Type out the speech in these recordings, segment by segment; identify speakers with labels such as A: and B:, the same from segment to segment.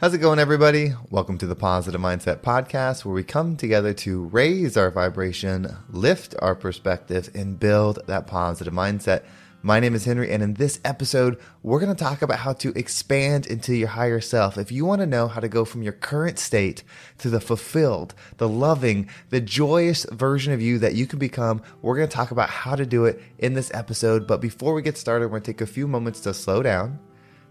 A: How's it going, everybody? Welcome to the Positive Mindset Podcast, where we come together to raise our vibration, lift our perspective, and build that positive mindset. My name is Henry, and in this episode, we're going to talk about how to expand into your higher self. If you want to know how to go from your current state to the fulfilled, the loving, the joyous version of you that you can become, we're going to talk about how to do it in this episode. But before we get started, we're going to take a few moments to slow down,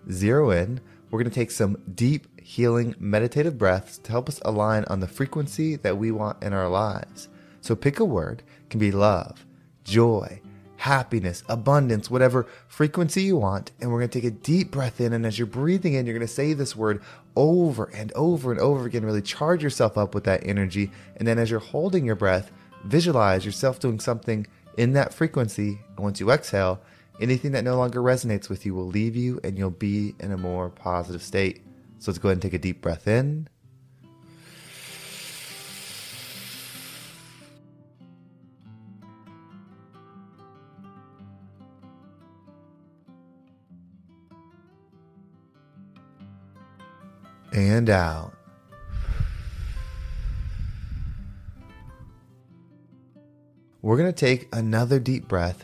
A: zero in. We're going to take some deep healing meditative breaths to help us align on the frequency that we want in our lives. So pick a word, it can be love, joy, happiness, abundance, whatever frequency you want. And we're going to take a deep breath in. And as you're breathing in, you're going to say this word over and over and over again. Really charge yourself up with that energy. And then as you're holding your breath, visualize yourself doing something in that frequency. And once you exhale, anything that no longer resonates with you will leave you and you'll be in a more positive state. So let's go ahead and take a deep breath in. And out. We're going to take another deep breath.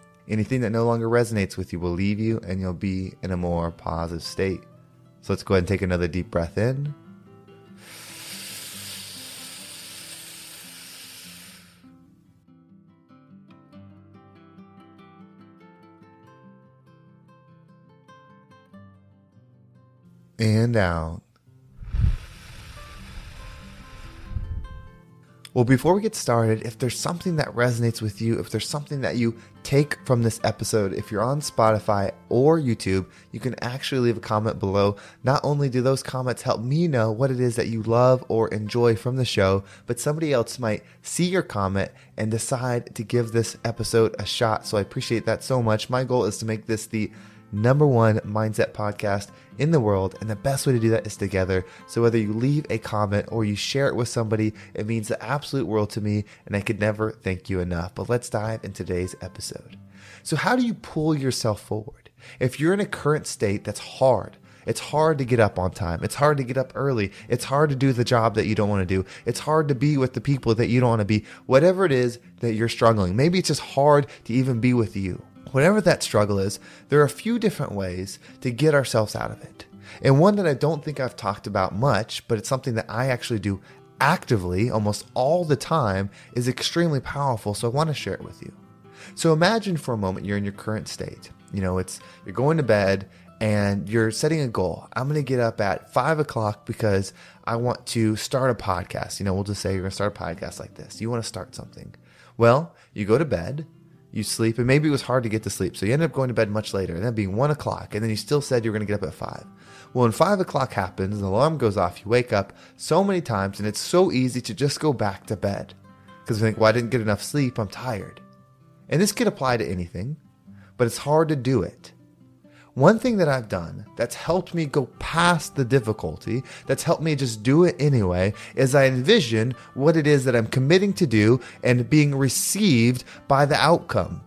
A: anything that no longer resonates with you will leave you and you'll be in a more positive state. So let's go ahead and take another deep breath in. and out. Well, before we get started, if there's something that resonates with you, if there's something that you take from this episode, if you're on Spotify or YouTube, you can actually leave a comment below. Not only do those comments help me know what it is that you love or enjoy from the show, but somebody else might see your comment and decide to give this episode a shot. So I appreciate that so much. My goal is to make this the number one mindset podcast in the world. And the best way to do that is together. So whether you leave a comment or you share it with somebody, it means the absolute world to me. And I could never thank you enough. But let's dive into today's episode. So, how do you pull yourself forward? If you're in a current state that's hard, it's hard to get up on time. It's hard to get up early. It's hard to do the job that you don't want to do. It's hard to be with the people that you don't want to be. Whatever it is that you're struggling, maybe it's just hard to even be with you. Whatever that struggle is, there are a few different ways to get ourselves out of it. And one that I don't think I've talked about much, but it's something that I actually do actively almost all the time is extremely powerful. So I want to share it with you. So imagine for a moment you're in your current state. You know, it's you're going to bed and you're setting a goal. I'm going to get up at five o'clock because I want to start a podcast. You know, we'll just say you're going to start a podcast like this. You want to start something. Well, you go to bed you sleep, and maybe it was hard to get to sleep, so you ended up going to bed much later, and that being one o'clock, and then you still said you were going to get up at five. Well, when five o'clock happens, the alarm goes off, you wake up so many times, and it's so easy to just go back to bed because you think, well, I didn't get enough sleep, I'm tired. And this could apply to anything, but it's hard to do it. One thing that I've done that's helped me go past the difficulty, that's helped me just do it anyway, is I envision what it is that I'm committing to do and being received by the outcome.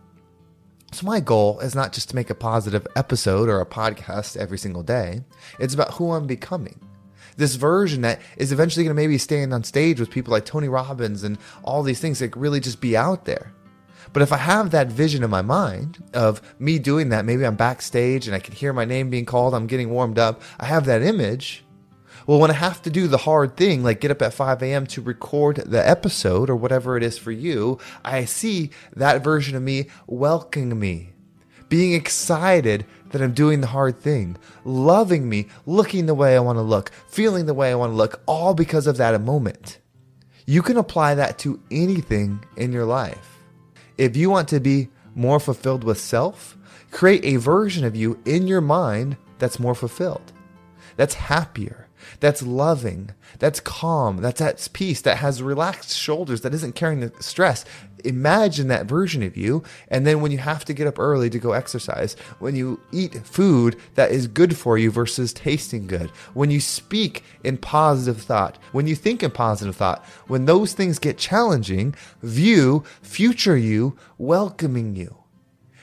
A: So, my goal is not just to make a positive episode or a podcast every single day, it's about who I'm becoming this version that is eventually going to maybe stand on stage with people like Tony Robbins and all these things that really just be out there. But if I have that vision in my mind of me doing that, maybe I'm backstage and I can hear my name being called, I'm getting warmed up, I have that image. Well, when I have to do the hard thing, like get up at 5 a.m. to record the episode or whatever it is for you, I see that version of me welcoming me, being excited that I'm doing the hard thing, loving me, looking the way I want to look, feeling the way I want to look, all because of that moment. You can apply that to anything in your life. If you want to be more fulfilled with self, create a version of you in your mind that's more fulfilled, that's happier, that's loving, that's calm, that's at peace, that has relaxed shoulders, that isn't carrying the stress. Imagine that version of you. And then when you have to get up early to go exercise, when you eat food that is good for you versus tasting good, when you speak in positive thought, when you think in positive thought, when those things get challenging, view future you welcoming you,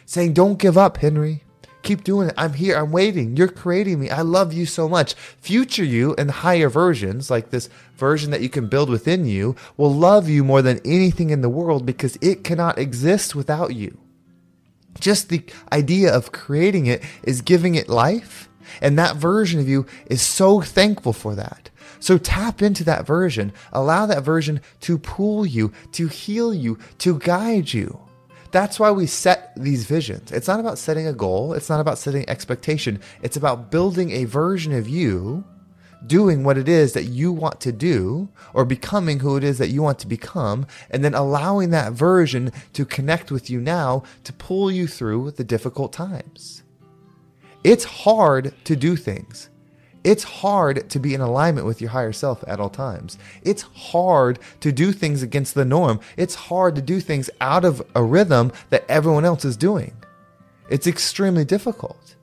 A: saying, Don't give up, Henry. Keep doing it. I'm here. I'm waiting. You're creating me. I love you so much. Future you and higher versions, like this version that you can build within you, will love you more than anything in the world because it cannot exist without you. Just the idea of creating it is giving it life. And that version of you is so thankful for that. So tap into that version. Allow that version to pull you, to heal you, to guide you. That's why we set these visions. It's not about setting a goal, it's not about setting expectation. It's about building a version of you doing what it is that you want to do or becoming who it is that you want to become and then allowing that version to connect with you now to pull you through the difficult times. It's hard to do things. It's hard to be in alignment with your higher self at all times. It's hard to do things against the norm. It's hard to do things out of a rhythm that everyone else is doing. It's extremely difficult.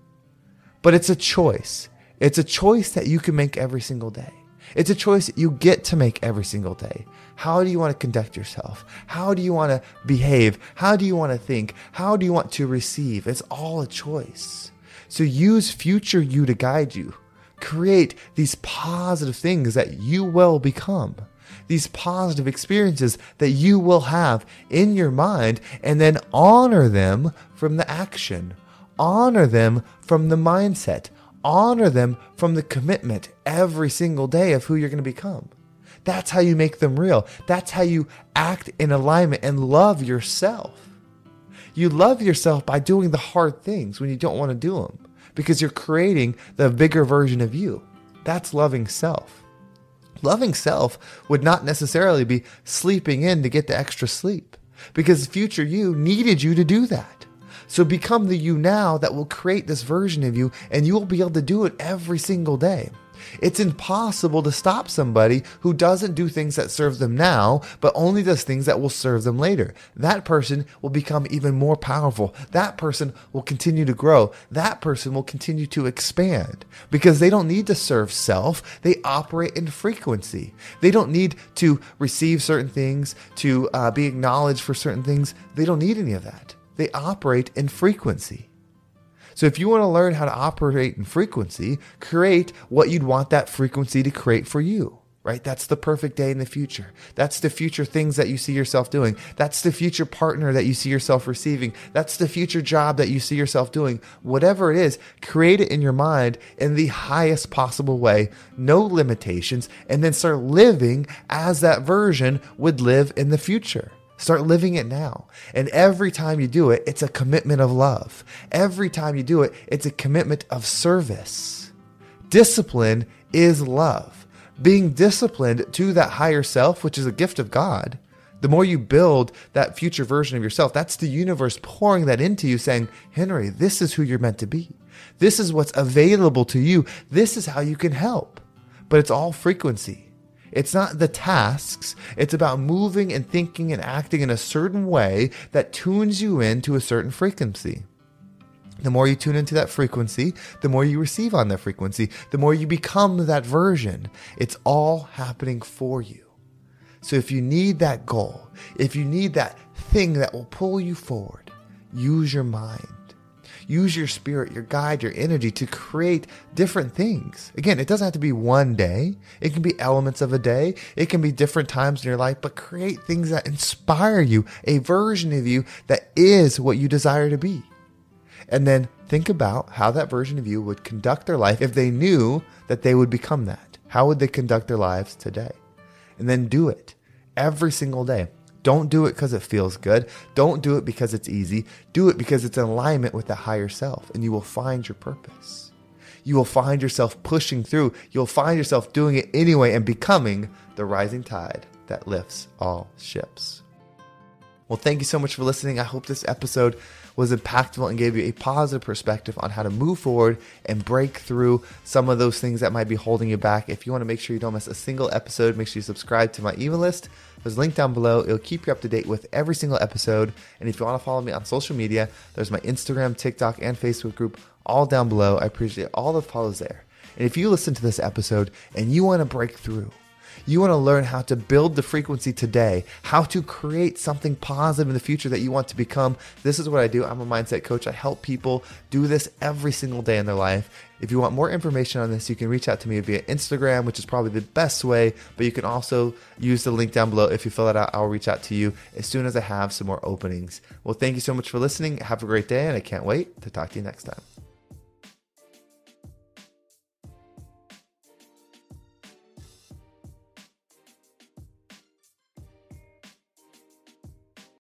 A: But it's a choice. It's a choice that you can make every single day. It's a choice you get to make every single day. How do you want to conduct yourself? How do you want to behave? How do you want to think? How do you want to receive? It's all a choice. So use future you to guide you create these positive things that you will become, these positive experiences that you will have in your mind, and then honor them from the action, honor them from the mindset, honor them from the commitment every single day of who you're going to become. That's how you make them real. That's how you act in alignment and love yourself. You love yourself by doing the hard things when you don't want to do them because you're creating the bigger version of you. That's loving self. Loving self would not necessarily be sleeping in to get the extra sleep because future you needed you to do that. So become the you now that will create this version of you and you will be able to do it every single day. It's impossible to stop somebody who doesn't do things that serve them now, but only does things that will serve them later. That person will become even more powerful. That person will continue to grow. That person will continue to expand because they don't need to serve self. They operate in frequency. They don't need to receive certain things, to uh, be acknowledged for certain things. They don't need any of that. They operate in frequency. So if you want to learn how to operate in frequency, create what you'd want that frequency to create for you. Right? That's the perfect day in the future. That's the future things that you see yourself doing. That's the future partner that you see yourself receiving. That's the future job that you see yourself doing. Whatever it is, create it in your mind in the highest possible way, no limitations, and then start living as that version would live in the future. Start living it now. And every time you do it, it's a commitment of love. Every time you do it, it's a commitment of service. Discipline is love. Being disciplined to that higher self, which is a gift of God, the more you build that future version of yourself, that's the universe pouring that into you, saying, Henry, this is who you're meant to be. This is what's available to you. This is how you can help. But it's all frequency. It's not the tasks. It's about moving and thinking and acting in a certain way that tunes you into a certain frequency. The more you tune into that frequency, the more you receive on that frequency, the more you become that version. It's all happening for you. So if you need that goal, if you need that thing that will pull you forward, use your mind. Use your spirit, your guide, your energy to create different things. Again, it doesn't have to be one day. It can be elements of a day. It can be different times in your life, but create things that inspire you, a version of you that is what you desire to be. And then think about how that version of you would conduct their life if they knew that they would become that. How would they conduct their lives today? And then do it every single day. Don't do it because it feels good. Don't do it because it's easy. Do it because it's in alignment with the higher self, and you will find your purpose. You will find yourself pushing through. You'll find yourself doing it anyway and becoming the rising tide that lifts all ships. Well, thank you so much for listening. I hope this episode was impactful and gave you a positive perspective on how to move forward and break through some of those things that might be holding you back. If you want to make sure you don't miss a single episode, make sure you subscribe to my email list. There's a link down below. It'll keep you up to date with every single episode. And if you want to follow me on social media, there's my Instagram, TikTok, and Facebook group all down below. I appreciate all the follows there. And if you listen to this episode and you want to break through, you want to learn how to build the frequency today, how to create something positive in the future that you want to become. This is what I do. I'm a mindset coach. I help people do this every single day in their life. If you want more information on this, you can reach out to me via Instagram, which is probably the best way, but you can also use the link down below. If you fill it out, I'll reach out to you as soon as I have some more openings. Well, thank you so much for listening. Have a great day, and I can't wait to talk to you next time.